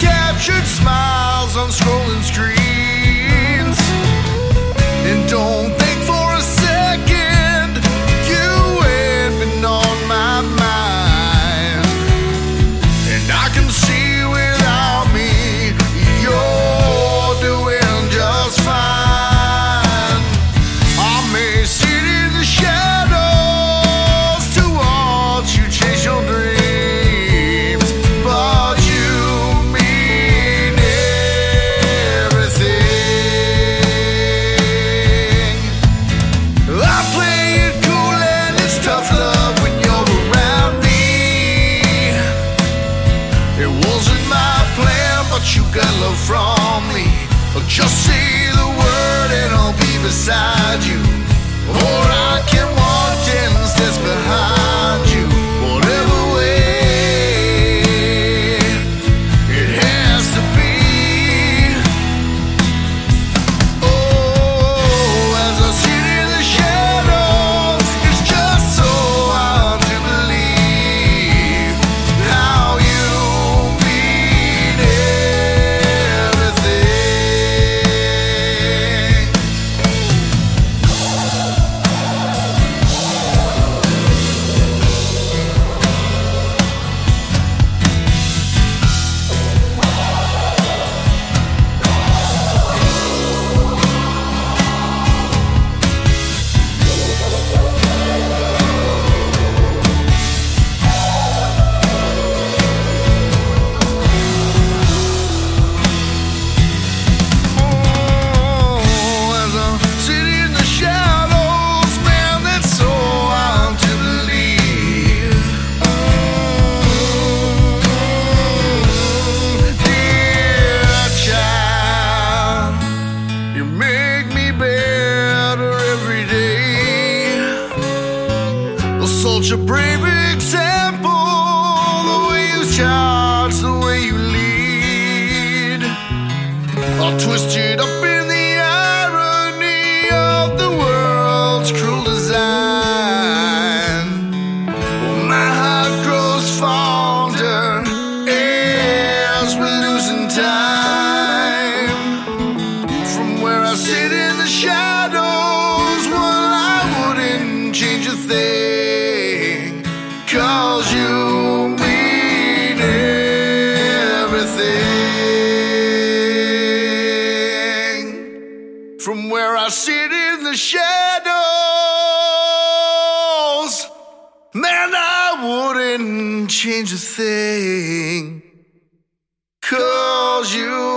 Captured smile from me. Just say the word and I'll be beside you. Such a brave example, the way you charge, the way you lead. All twisted up in the irony of the world's cruel design. My heart grows fonder as we're losing time. From where I sit in the shadows, Cause you mean everything. From where I sit in the shadows, man, I wouldn't change a thing. Cause you